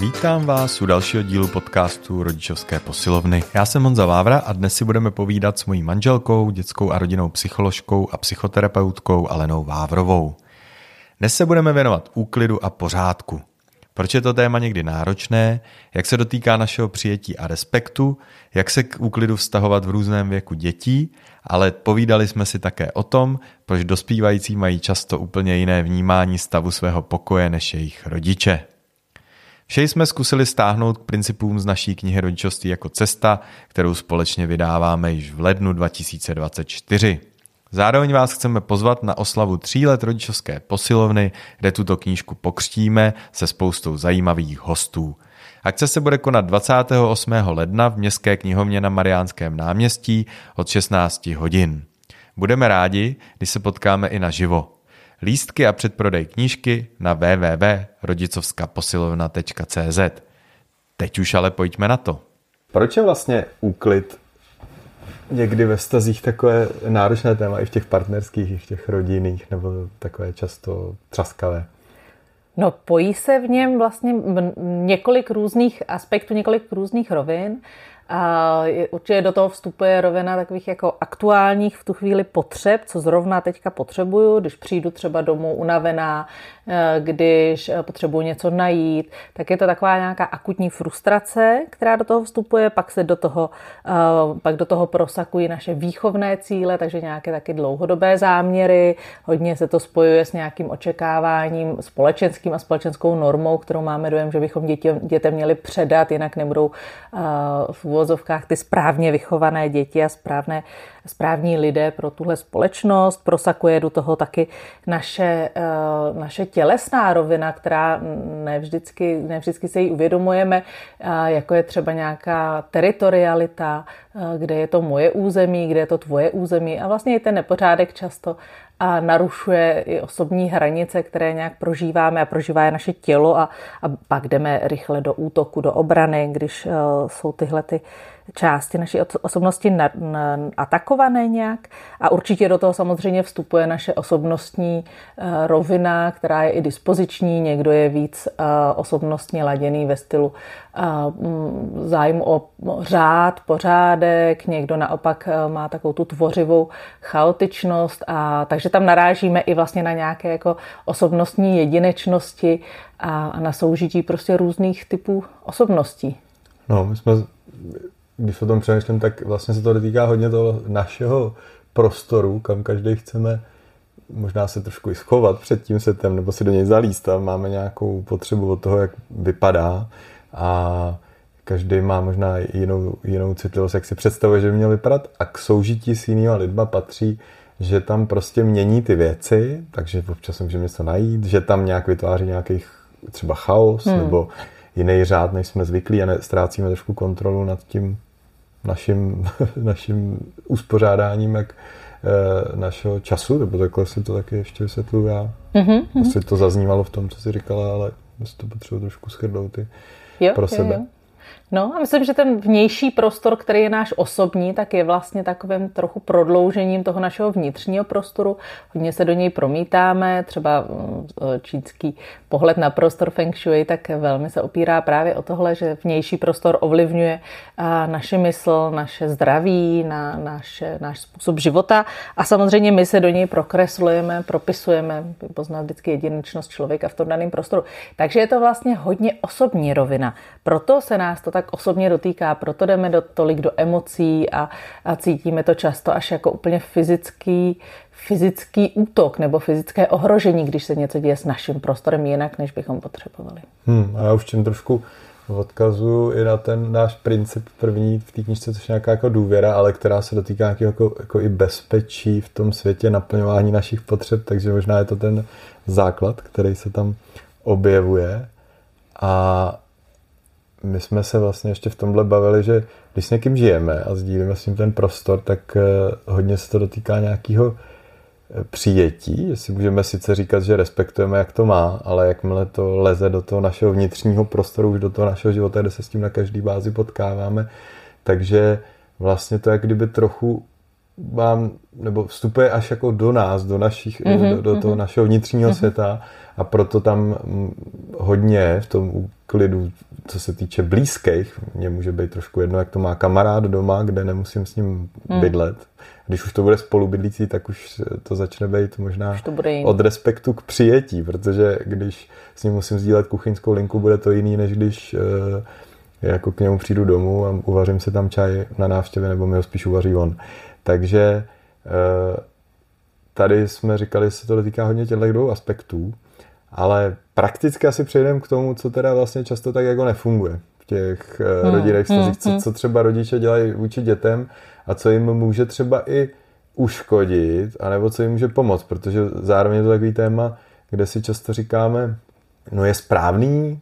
Vítám vás u dalšího dílu podcastu Rodičovské posilovny. Já jsem Honza Vávra a dnes si budeme povídat s mojí manželkou, dětskou a rodinnou psycholožkou a psychoterapeutkou Alenou Vávrovou. Dnes se budeme věnovat úklidu a pořádku. Proč je to téma někdy náročné, jak se dotýká našeho přijetí a respektu, jak se k úklidu vztahovat v různém věku dětí, ale povídali jsme si také o tom, proč dospívající mají často úplně jiné vnímání stavu svého pokoje než jejich rodiče. Vše jsme zkusili stáhnout k principům z naší knihy Rodičovství jako cesta, kterou společně vydáváme již v lednu 2024. Zároveň vás chceme pozvat na oslavu tří let rodičovské posilovny, kde tuto knížku pokřtíme se spoustou zajímavých hostů. Akce se bude konat 28. ledna v Městské knihovně na Mariánském náměstí od 16 hodin. Budeme rádi, když se potkáme i naživo. Lístky a předprodej knížky na www.rodicovskaposilovna.cz Teď už ale pojďme na to. Proč je vlastně úklid někdy ve vztazích takové náročné téma i v těch partnerských, i v těch rodinných, nebo takové často třaskavé? No, pojí se v něm vlastně několik různých aspektů, několik různých rovin. A určitě do toho vstupuje rovina takových jako aktuálních v tu chvíli potřeb, co zrovna teďka potřebuju, když přijdu třeba domů unavená, eh, když eh, potřebuji něco najít, tak je to taková nějaká akutní frustrace, která do toho vstupuje, pak se do toho, eh, pak do toho prosakují naše výchovné cíle, takže nějaké taky dlouhodobé záměry, hodně se to spojuje s nějakým očekáváním společenským a společenskou normou, kterou máme dojem, že bychom dětem, dětem měli předat, jinak nebudou v uvozovkách ty správně vychované děti a správné, správní lidé pro tuhle společnost. Prosakuje do toho taky naše, eh, naše tělesná rovina, která nevždycky, nevždycky se jí uvědomujeme, jako je třeba nějaká teritorialita, eh, kde je to moje území, kde je to tvoje území a vlastně i ten nepořádek často a narušuje i osobní hranice, které nějak prožíváme a prožívá je naše tělo a, a pak jdeme rychle do útoku, do obrany, když uh, jsou tyhle ty části naší osobnosti atakované nějak. A určitě do toho samozřejmě vstupuje naše osobnostní uh, rovina, která je i dispoziční. Někdo je víc uh, osobnostně laděný ve stylu uh, zájmu o řád, pořádek, někdo naopak má takovou tu tvořivou chaotičnost. A, takže tam narážíme i vlastně na nějaké jako osobnostní jedinečnosti a, a na soužití prostě různých typů osobností. No, my jsme když o tom přemýšlím, tak vlastně se to dotýká hodně toho našeho prostoru, kam každý chceme možná se trošku i schovat před tím setem, nebo si do něj zalíst a máme nějakou potřebu od toho, jak vypadá a každý má možná jinou, jinou citlivost, jak si představuje, že by měl vypadat a k soužití s jinýma lidma patří, že tam prostě mění ty věci, takže občas můžeme něco najít, že tam nějak vytváří nějaký třeba chaos hmm. nebo jiný řád, než jsme zvyklí a ztrácíme trošku kontrolu nad tím, naším, naším uspořádáním jak e, našeho času, nebo takhle si to taky ještě vysvětluju já. Mm-hmm. Asi to zaznívalo v tom, co jsi říkala, ale myslím, to potřebuji trošku schrnout i jo, pro sebe. Jo, jo. No a myslím, že ten vnější prostor, který je náš osobní, tak je vlastně takovým trochu prodloužením toho našeho vnitřního prostoru. Hodně se do něj promítáme, třeba mm, čínský pohled na prostor Feng Shui, tak velmi se opírá právě o tohle, že vnější prostor ovlivňuje naše mysl, naše zdraví, na naše, náš způsob života a samozřejmě my se do něj prokreslujeme, propisujeme, poznat vždycky jedinečnost člověka v tom daném prostoru. Takže je to vlastně hodně osobní rovina. Proto se nás to tak tak osobně dotýká, proto jdeme do, tolik do emocí a, a cítíme to často až jako úplně fyzický, fyzický útok nebo fyzické ohrožení, když se něco děje s naším prostorem jinak, než bychom potřebovali. Hmm, a já už tím trošku odkazu i na ten náš princip první v té knižce, což je nějaká jako důvěra, ale která se dotýká nějakého jako, jako i bezpečí v tom světě, naplňování našich potřeb, takže možná je to ten základ, který se tam objevuje. A my jsme se vlastně ještě v tomhle bavili, že když s někým žijeme a sdílíme s ním ten prostor, tak eh, hodně se to dotýká nějakého eh, přijetí, jestli můžeme sice říkat, že respektujeme, jak to má, ale jakmile to leze do toho našeho vnitřního prostoru, už do toho našeho života, kde se s tím na každý bázi potkáváme, takže vlastně to jak kdyby trochu mám, nebo vstupuje až jako do nás, do, našich, mm-hmm, do, do toho mm-hmm. našeho vnitřního mm-hmm. světa a proto tam hodně v tom úklidu, co se týče blízkých, mě může být trošku jedno, jak to má kamarád doma, kde nemusím s ním mm. bydlet. Když už to bude spolubydlící, tak už to začne být možná to bude od respektu k přijetí, protože když s ním musím sdílet kuchyňskou linku, bude to jiný, než když uh, jako k němu přijdu domů a uvařím si tam čaj na návštěvě, nebo mi ho spíš uvaří on. Takže uh, tady jsme říkali, že se to dotýká hodně těchto dvou aspektů, ale prakticky asi přejdeme k tomu, co teda vlastně často tak jako nefunguje v těch uh, hmm. rodinných vztazích, hmm. co, hmm. co třeba rodiče dělají vůči dětem a co jim může třeba i uškodit, anebo co jim může pomoct, protože zároveň je to takový téma, kde si často říkáme, no je správný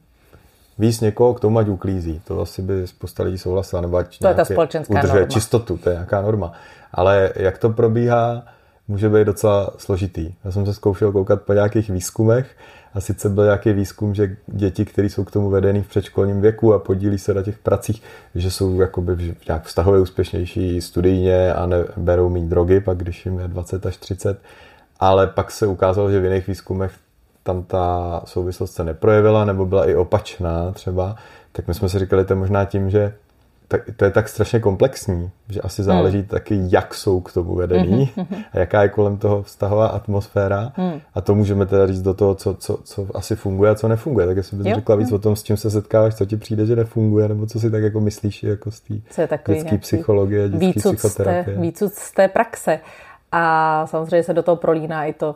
víc někoho k tomu, ať uklízí. To asi by spousta lidí souhlasila, nebo ať to je ta společenská udržuje norma. čistotu, to je nějaká norma. Ale jak to probíhá, může být docela složitý. Já jsem se zkoušel koukat po nějakých výzkumech a sice byl nějaký výzkum, že děti, které jsou k tomu vedeny v předškolním věku a podílí se na těch pracích, že jsou jakoby nějak vztahově úspěšnější studijně a neberou méně drogy, pak když jim je 20 až 30. Ale pak se ukázalo, že v jiných výzkumech tam ta souvislost se neprojevila nebo byla i opačná třeba, tak my jsme si říkali, to je možná tím, že to je tak strašně komplexní, že asi záleží hmm. taky, jak jsou k tomu vedení hmm. a jaká je kolem toho vztahová atmosféra. Hmm. A to můžeme teda říct do toho, co, co, co asi funguje a co nefunguje. Tak jestli bys jo. řekla víc o tom, s čím se setkáváš, co ti přijde, že nefunguje, nebo co si tak jako myslíš jako z té dětské psychologie, dětské psychoterapie. Víc z té praxe. A samozřejmě se do toho prolíná i to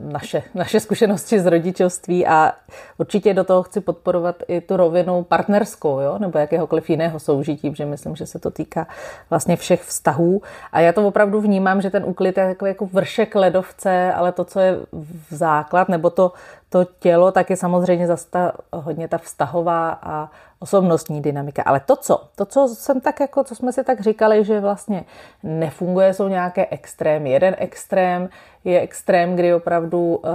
naše, naše zkušenosti z rodičovství a určitě do toho chci podporovat i tu rovinu partnerskou, jo? nebo jakéhokoliv jiného soužití, protože myslím, že se to týká vlastně všech vztahů. A já to opravdu vnímám, že ten úklid je takový jako vršek ledovce, ale to, co je v základ, nebo to, to tělo, tak je samozřejmě zase ta, hodně ta vztahová a osobnostní dynamika. Ale to, co, to, co jsem tak jako, co jsme si tak říkali, že vlastně nefunguje, jsou nějaké extrémy. Jeden extrém je extrém, kdy opravdu uh,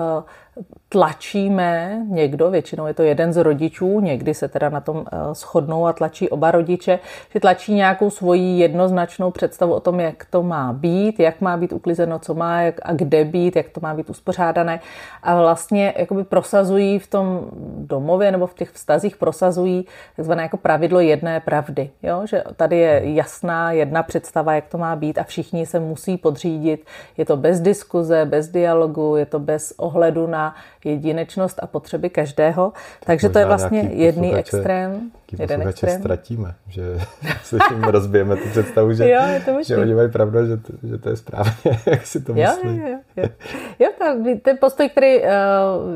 tlačíme někdo, většinou je to jeden z rodičů, někdy se teda na tom uh, shodnou a tlačí oba rodiče, že tlačí nějakou svoji jednoznačnou představu o tom, jak to má být, jak má být uklizeno, co má jak, a kde být, jak to má být uspořádané a vlastně jakoby prosazují v tom domově nebo v těch vztazích prosazují takzvané jako pravidlo jedné pravdy, jo? že tady je jasná jedna představa, jak to má být a všichni se musí podřídit, je to bez diskuze, bez dialogu, je to bez ohledu na jedinečnost a potřeby každého. Takže Možná to je vlastně jedný extrém. Jeden extrém. ztratíme, že se tím rozbijeme tu představu, že, jo, to že oni mají pravdu, že to, že to je správně, jak si to myslí. Jo, jo, jo. jo ten postoj, který uh,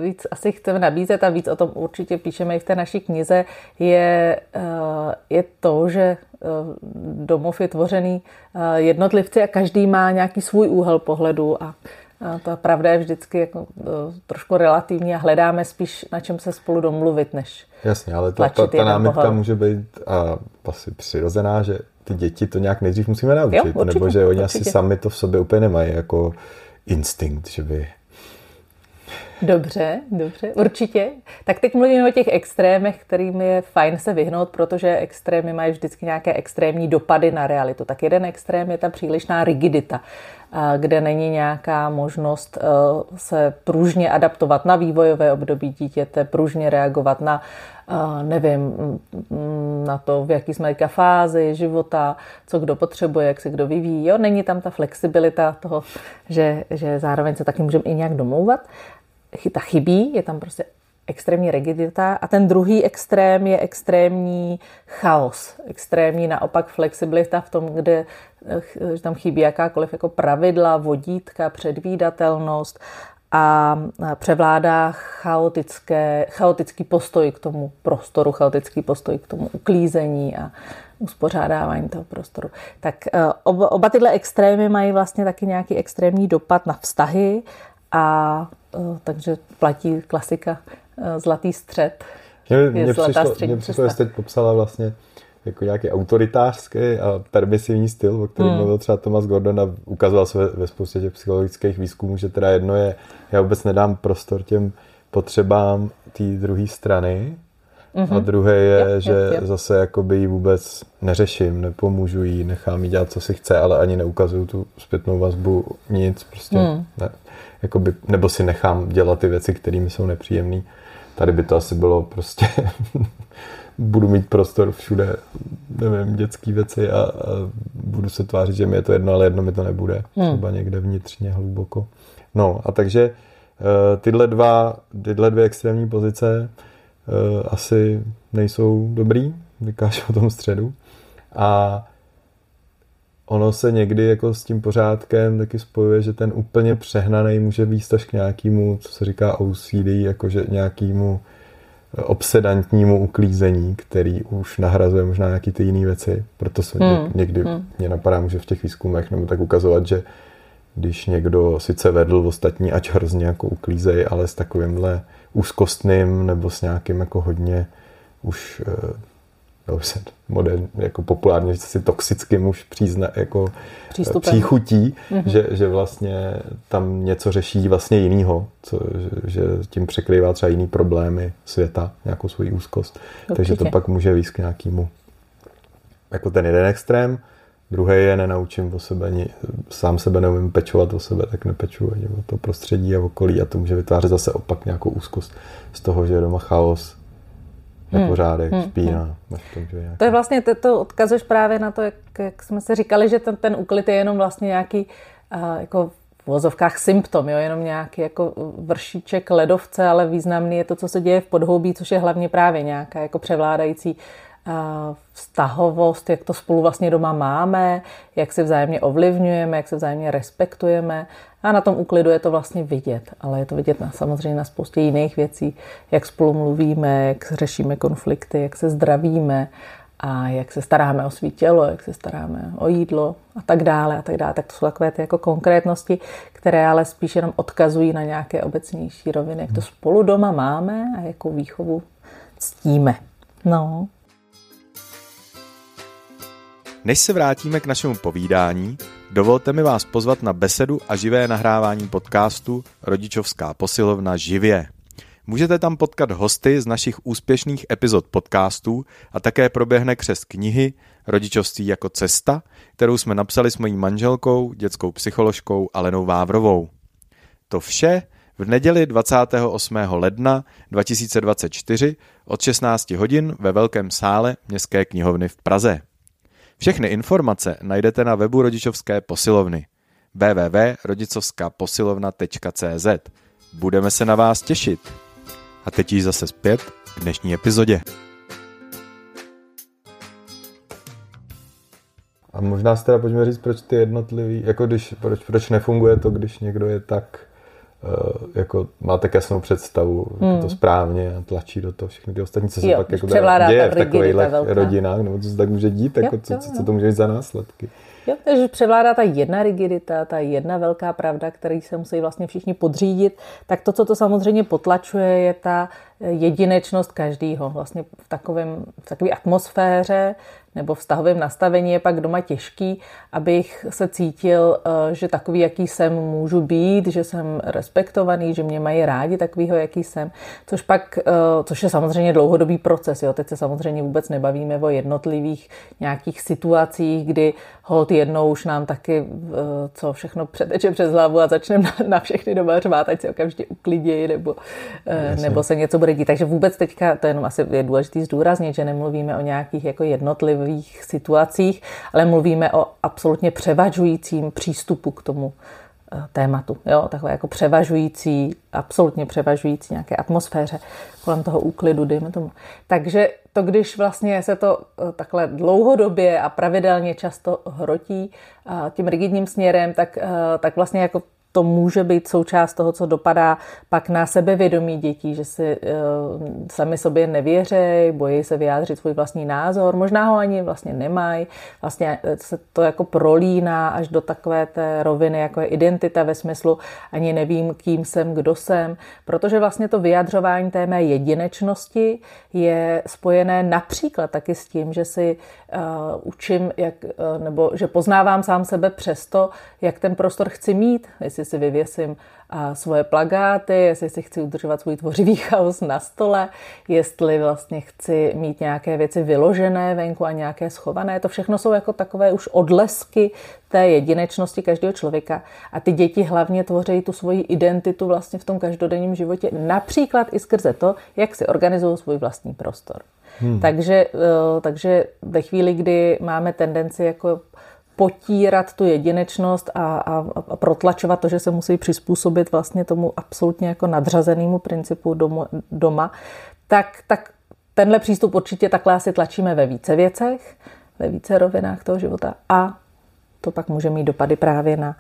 víc asi chceme nabízet a víc o tom určitě píšeme i v té naší knize, je, uh, je to, že uh, domov je tvořený jednotlivci a každý má nějaký svůj úhel pohledu a ta pravda je vždycky jako, uh, trošku relativní a hledáme spíš na čem se spolu domluvit, než Jasně, ale ta, ta, ta námitka pohled. může být a asi přirozená, že ty děti to nějak nejdřív musíme naučit, jo, určitě, nebo že oni určitě. asi sami to v sobě úplně nemají jako instinkt, že by Dobře, dobře, určitě. Tak teď mluvíme o těch extrémech, kterým je fajn se vyhnout, protože extrémy mají vždycky nějaké extrémní dopady na realitu. Tak jeden extrém je ta přílišná rigidita, kde není nějaká možnost e, se pružně adaptovat na vývojové období dítěte, pružně reagovat na e, nevím, na to, v jaký jsme fázi života, co kdo potřebuje, jak se kdo vyvíjí. Jo? Není tam ta flexibilita toho, že, že zároveň se taky můžeme i nějak domlouvat ta chybí, je tam prostě extrémní rigidita a ten druhý extrém je extrémní chaos, extrémní naopak flexibilita v tom, kde že tam chybí jakákoliv jako pravidla, vodítka, předvídatelnost a převládá chaotické, chaotický postoj k tomu prostoru, chaotický postoj k tomu uklízení a uspořádávání toho prostoru. Tak e, oba, oba tyhle extrémy mají vlastně taky nějaký extrémní dopad na vztahy a Eh, takže platí klasika eh, zlatý střed. Mě, mě přišlo, mě přišlo, že teď popsala vlastně jako nějaký autoritářský a permisivní styl, o kterém hmm. mluvil třeba Thomas Gordon a ukazoval se ve, ve spoustě těch psychologických výzkumů, že teda jedno je, já vůbec nedám prostor těm potřebám té druhé strany Mm-hmm. A druhý je, yep, že yep, yep. zase jakoby ji vůbec neřeším, nepomůžu jí, nechám jí dělat, co si chce, ale ani neukazuju tu zpětnou vazbu, nic, prostě mm. ne, jakoby, nebo si nechám dělat ty věci, které mi jsou nepříjemné. Tady by to asi bylo prostě budu mít prostor všude, nevím, dětské věci a, a budu se tvářit, že mi je to jedno, ale jedno mi to nebude. Hmm. Třeba někde vnitřně hluboko. No a takže eh, tyhle, dva, tyhle dvě extrémní pozice eh, asi nejsou dobrý, vykážu o tom středu. A ono se někdy jako s tím pořádkem taky spojuje, že ten úplně přehnaný může výst až k nějakému, co se říká OCD, jakože nějakému obsedantnímu uklízení, který už nahrazuje možná nějaký ty jiné věci. Proto se hmm. někdy hmm. mě napadá, může v těch výzkumech nebo tak ukazovat, že když někdo sice vedl ostatní, ať hrozně jako uklízej, ale s takovýmhle úzkostným nebo s nějakým jako hodně už eh, dalo se modern, jako populárně si toxickým už přízna, jako Přístupem. příchutí, mm-hmm. že, že vlastně tam něco řeší vlastně jinýho, co, že, že tím překrývá třeba jiný problémy světa, nějakou svoji úzkost. Určitě. Takže to pak může výjít k nějakému jako ten jeden extrém, druhý je nenaučím o sebe, sám sebe neumím pečovat o sebe, tak nepeču ani o to prostředí a okolí a to může vytvářet zase opak nějakou úzkost z toho, že je doma chaos, nepořádek, hmm. spína. Hmm. Tom, že nějaký... To je vlastně, to, to odkazuješ právě na to, jak, jak jsme se říkali, že ten, ten úklid je jenom vlastně nějaký uh, jako v vozovkách symptom, jo? jenom nějaký jako vršíček ledovce, ale významný je to, co se děje v podhoubí, což je hlavně právě nějaká jako převládající vztahovost, jak to spolu vlastně doma máme, jak se vzájemně ovlivňujeme, jak se vzájemně respektujeme. A na tom úklidu je to vlastně vidět, ale je to vidět na, samozřejmě na spoustě jiných věcí, jak spolu mluvíme, jak řešíme konflikty, jak se zdravíme a jak se staráme o svý tělo, jak se staráme o jídlo a tak dále a tak dále. Tak to jsou takové ty jako konkrétnosti, které ale spíš jenom odkazují na nějaké obecnější roviny, jak to spolu doma máme a jakou výchovu ctíme. No. Než se vrátíme k našemu povídání, dovolte mi vás pozvat na besedu a živé nahrávání podcastu Rodičovská posilovna živě. Můžete tam potkat hosty z našich úspěšných epizod podcastů a také proběhne křes knihy Rodičovství jako cesta, kterou jsme napsali s mojí manželkou, dětskou psycholožkou Alenou Vávrovou. To vše v neděli 28. ledna 2024 od 16 hodin ve Velkém sále Městské knihovny v Praze. Všechny informace najdete na webu rodičovské posilovny www.rodicovskaposilovna.cz Budeme se na vás těšit. A teď již zase zpět k dnešní epizodě. A možná si teda pojďme říct, proč ty jednotlivý, jako když, proč, proč nefunguje to, když někdo je tak jako má tak jasnou představu, hmm. je to správně a tlačí do toho všechny ty ostatní, co se jo, pak jako děje v takových rodinách, nebo co se tak může dít, jo, jako co, jo, co, co to může být za následky. Jo, takže převládá ta jedna rigidita, ta jedna velká pravda, který se musí vlastně všichni podřídit, tak to, co to samozřejmě potlačuje, je ta jedinečnost každýho. Vlastně v, takovém, v takové atmosféře nebo vztahovém nastavení je pak doma těžký, abych se cítil, eh, že takový, jaký jsem, můžu být, že jsem respektovaný, že mě mají rádi takovýho, jaký jsem. Což pak, eh, což je samozřejmě dlouhodobý proces. Jo. Teď se samozřejmě vůbec nebavíme o jednotlivých nějakých situacích, kdy hold jednou už nám taky, eh, co všechno přeteče přes hlavu a začneme na, na všechny doma řvát, ať se okamžitě uklidí, nebo, nebo se něco bude dít. Takže vůbec teďka, to jenom asi je důležité zdůraznit, že nemluvíme o nějakých jako jednotlivých situacích, ale mluvíme o absolutně převažujícím přístupu k tomu eh, tématu. Jo? Takové jako převažující, absolutně převažující nějaké atmosféře kolem toho úklidu, dejme tomu. Takže to, když vlastně se to eh, takhle dlouhodobě a pravidelně často hrotí eh, tím rigidním směrem, tak, tak vlastně jako to může být součást toho, co dopadá pak na sebevědomí dětí, že si uh, sami sobě nevěří, bojí se vyjádřit svůj vlastní názor, možná ho ani vlastně nemají, vlastně eh, se to jako prolíná až do takové té roviny, jako je identita ve smyslu ani nevím, kým jsem, kdo jsem, protože vlastně to vyjadřování té mé jedinečnosti je spojené například taky s tím, že si uh, učím, jak, uh, nebo že poznávám sám sebe přesto, jak ten prostor chci mít, jestli si vyvěsím svoje plagáty, jestli si chci udržovat svůj tvořivý chaos na stole, jestli vlastně chci mít nějaké věci vyložené venku a nějaké schované. To všechno jsou jako takové už odlesky té jedinečnosti každého člověka. A ty děti hlavně tvoří tu svoji identitu vlastně v tom každodenním životě, například i skrze to, jak si organizují svůj vlastní prostor. Hmm. Takže, eh, takže ve chvíli, kdy máme tendenci jako potírat tu jedinečnost a, a, a protlačovat to, že se musí přizpůsobit vlastně tomu absolutně jako nadřazenému principu domu, doma, tak, tak tenhle přístup určitě takhle asi tlačíme ve více věcech, ve více rovinách toho života a to pak může mít dopady právě na,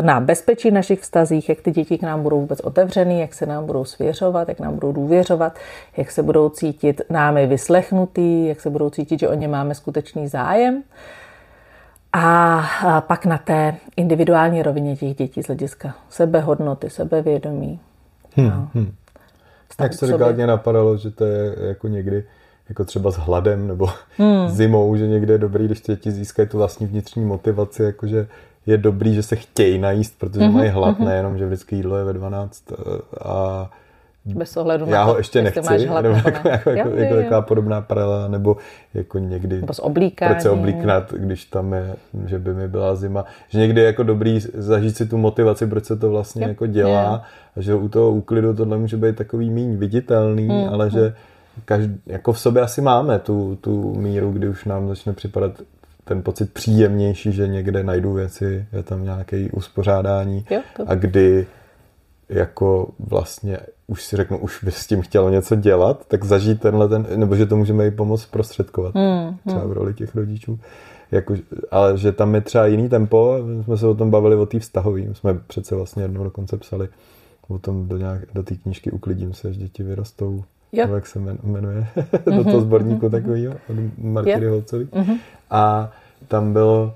na bezpečí v našich vztazích, jak ty děti k nám budou vůbec otevřený, jak se nám budou svěřovat, jak nám budou důvěřovat, jak se budou cítit námi vyslechnutý, jak se budou cítit, že o ně máme skutečný zájem. A pak na té individuální rovině těch dětí z hlediska sebehodnoty, sebevědomí. Hmm, no. hmm. Jak se mě napadalo, že to je jako někdy jako třeba s hladem nebo hmm. zimou, že někde je dobrý, když děti získají tu vlastní vnitřní motivaci, jakože je dobrý, že se chtějí najíst, protože mm-hmm, mají hlad, mm-hmm. nejenom, že vždycky jídlo je ve 12 eh, a bez ohledu já na to, ho ještě nechci, máš hlad, nebo jako, jako, jako, jako taková podobná paralela, nebo jako někdy nebo proč se oblíknat, když tam je, že by mi byla zima, že někdy je jako dobrý zažít si tu motivaci, proč se to vlastně jo, jako dělá, je. a že u toho úklidu tohle může být takový míň viditelný, hmm, ale hmm. že každý, jako v sobě asi máme tu, tu míru, kdy už nám začne připadat ten pocit příjemnější, že někde najdu věci, je tam nějaké uspořádání jo, a kdy jako vlastně už si řeknu, už by s tím chtělo něco dělat, tak zažít tenhle ten, nebo že to můžeme i pomoct prostředkovat, hmm, třeba v roli těch rodičů. Jako, ale že tam je třeba jiný tempo, jsme se o tom bavili o té vztahový, jsme přece vlastně jednou dokonce psali o tom do, nějak, do té knížky Uklidím se, až děti vyrostou Jo. jak se jmenuje, do toho mhm, sborníku mm-hmm. takového od Martyry Holcovi. Mm-hmm. A tam bylo,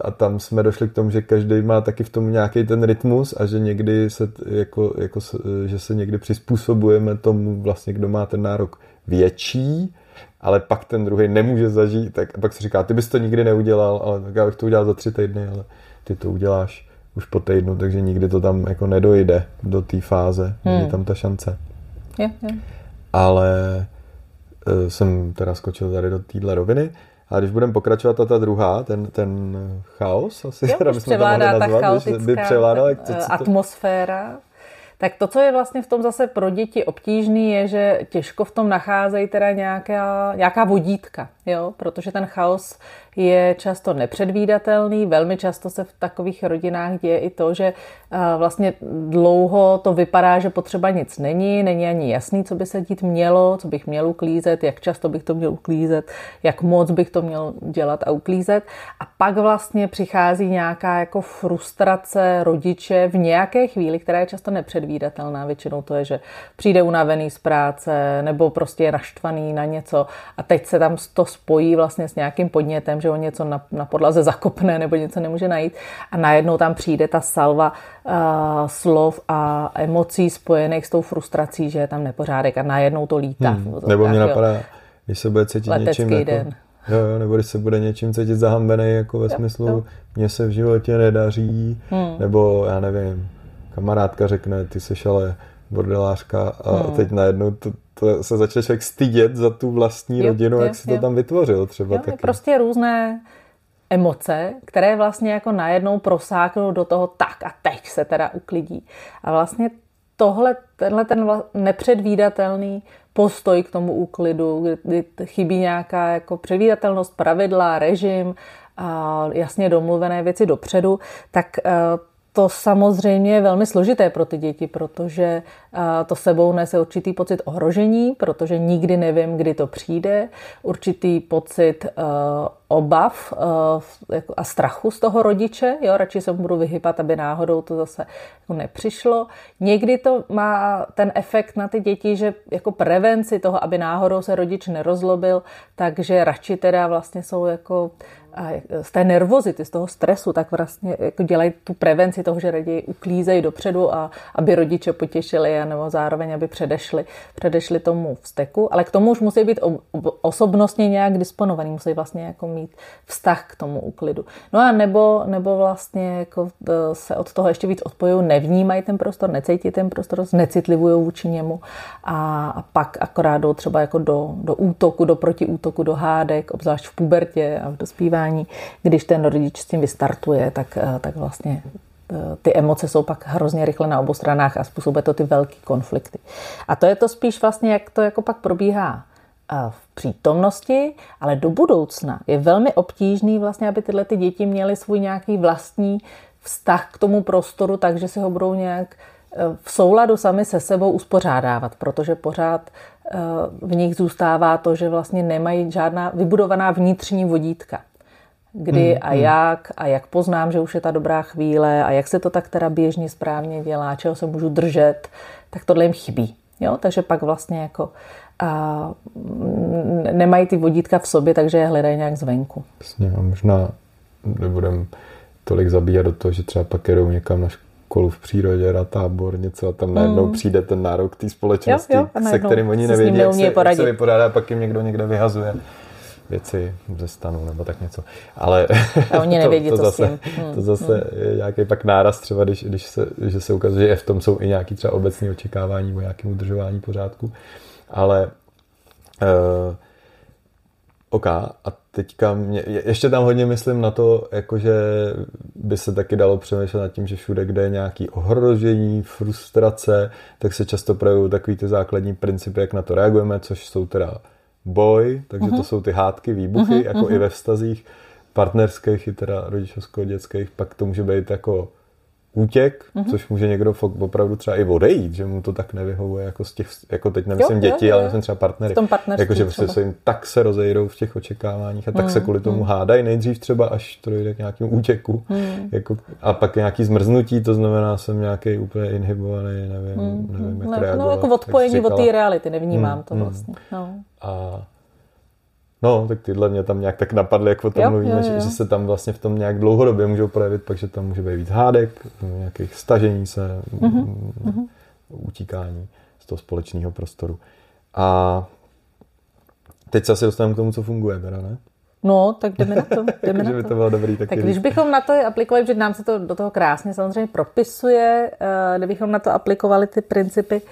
a tam jsme došli k tomu, že každý má taky v tom nějaký ten rytmus a že někdy se, jako, jako, že se někdy přizpůsobujeme tomu vlastně, kdo má ten nárok větší, ale pak ten druhý nemůže zažít, tak a pak se říká, ty bys to nikdy neudělal, ale tak já bych to udělal za tři týdny, ale ty to uděláš už po týdnu, takže nikdy to tam jako nedojde do té fáze, hmm. není tam ta šance. Je, je ale uh, jsem teda skočil tady do téhle roviny. A když budeme pokračovat, ta, ta druhá, ten, ten chaos, asi jo, teda jsme to nazvat, ta by převládala, co, co, atmosféra. Tak to, co je vlastně v tom zase pro děti obtížný, je, že těžko v tom nacházejí teda nějaká, nějaká vodítka, jo? protože ten chaos je často nepředvídatelný. Velmi často se v takových rodinách děje i to, že eh, vlastně dlouho to vypadá, že potřeba nic není, není ani jasný, co by se dít mělo, co bych měl uklízet, jak často bych to měl uklízet, jak moc bych to měl dělat a uklízet. A pak vlastně přichází nějaká jako frustrace rodiče v nějaké chvíli, která je často nepředvídatelná. Většinou to je, že přijde unavený z práce nebo prostě je naštvaný na něco a teď se tam to spojí vlastně s nějakým podnětem, že on něco na, na podlaze zakopne nebo něco nemůže najít a najednou tam přijde ta salva uh, slov a emocí spojených s tou frustrací, že je tam nepořádek a najednou to lítá. Hmm. Nebo mě napadá, když se bude cítit Letecký něčím jako, den. Jo, jo, nebo když se bude něčím cítit zahambený, jako ve jo, smyslu, jo. mně se v životě nedaří, hmm. nebo já nevím, kamarádka řekne, ty seš ale bordelářka a hmm. teď najednou to, to se začne člověk stydět za tu vlastní jo, rodinu, jo, jak si jo. to tam vytvořil třeba jo, taky. Prostě různé emoce, které vlastně jako najednou prosáknou do toho tak a teď se teda uklidí. A vlastně tohle, tenhle ten nepředvídatelný postoj k tomu úklidu, kdy chybí nějaká jako předvídatelnost, pravidla, režim, a jasně domluvené věci dopředu, tak eh, to samozřejmě je velmi složité pro ty děti, protože to sebou nese určitý pocit ohrožení, protože nikdy nevím, kdy to přijde, určitý pocit uh, obav uh, jako a strachu z toho rodiče, jo, radši se budu vyhybat, aby náhodou to zase jako nepřišlo. Někdy to má ten efekt na ty děti, že jako prevenci toho, aby náhodou se rodič nerozlobil, takže radši teda vlastně jsou jako z té nervozity, z toho stresu, tak vlastně jako dělají tu prevenci toho, že raději uklízejí dopředu a aby rodiče potěšili a nebo zároveň, aby předešli, předešli tomu vzteku. Ale k tomu už musí být osobnostně nějak disponovaný, musí vlastně jako mít vztah k tomu úklidu. No a nebo, nebo vlastně jako e, se od toho ještě víc odpojují, nevnímají ten prostor, necítí ten prostor, necitlivují vůči němu a, a pak akorát jdou třeba jako do, do útoku, do protiútoku, do hádek, obzvlášť v pubertě a v dospívání, když ten rodič s tím vystartuje, tak, eh, tak vlastně eh, ty emoce jsou pak hrozně rychle na obou stranách a způsobuje to ty velké konflikty. A to je to spíš vlastně, jak to jako pak probíhá eh, v přítomnosti, ale do budoucna je velmi obtížný vlastně, aby tyhle ty děti měly svůj nějaký vlastní vztah k tomu prostoru, takže si ho budou nějak v souladu sami se sebou uspořádávat, protože pořád v nich zůstává to, že vlastně nemají žádná vybudovaná vnitřní vodítka. Kdy hmm, a hmm. jak a jak poznám, že už je ta dobrá chvíle a jak se to tak teda běžně správně dělá, čeho se můžu držet, tak tohle jim chybí. Jo? Takže pak vlastně jako a nemají ty vodítka v sobě, takže je hledají nějak zvenku. Jasně, a možná nebudem tolik zabíjat do toho, že třeba pak jedou někam na školu v přírodě, na tábor, něco a tam najednou mm. přijde ten nárok té společnosti, jo, jo, se kterým oni nevědí, jak se, jak se vypořádá, pak jim někdo někde vyhazuje věci ze stanu nebo tak něco. Ale a oni nevědí, to, to, co zase, s tím. Hmm. to zase hmm. je nějaký pak náraz třeba, když, když se, že se ukazuje, že v tom jsou i nějaký třeba obecní očekávání o nějakém udržování pořádku. Ale uh, OK, a teďka mě, ještě tam hodně myslím na to, jakože by se taky dalo přemýšlet nad tím, že všude, kde je nějaký ohrožení, frustrace, tak se často projevují takový ty základní principy, jak na to reagujeme, což jsou teda boj, takže uh-huh. to mhm. jsou ty hádky, výbuchy, uh-huh, jako uh-huh. i ve vztazích partnerských i teda rodičovsko-dětských, pak to může být jako útěk, mm-hmm. což může někdo opravdu třeba i odejít, že mu to tak nevyhovuje jako z těch, jako teď nemyslím jo, děti, jo, jo. ale myslím třeba partnery. Jako, že prostě se jim tak se rozejdou v těch očekáváních a tak mm, se kvůli tomu mm. hádají nejdřív třeba, až to dojde k nějakému útěku. Mm. Jako, a pak nějaký zmrznutí, to znamená, jsem nějaký úplně inhibovaný, nevím, mm. nevím jak ne, reagovat. No jako odpojení od té reality, nevnímám mm, to mm. vlastně. No. A No, tak tyhle mě tam nějak tak napadly, jak o tom jo, mluvíme, jo, jo. Že, že se tam vlastně v tom nějak dlouhodobě můžou projevit, pak, že tam může být víc hádek, nějakých stažení se, mm-hmm. utíkání z toho společného prostoru. A teď se asi dostaneme k tomu, co funguje, teda ne? No, tak jdeme na to. Jdeme na to. by to bylo dobrý. Tak když bychom na to aplikovali, že nám se to do toho krásně samozřejmě propisuje, eh, kdybychom na to aplikovali ty principy,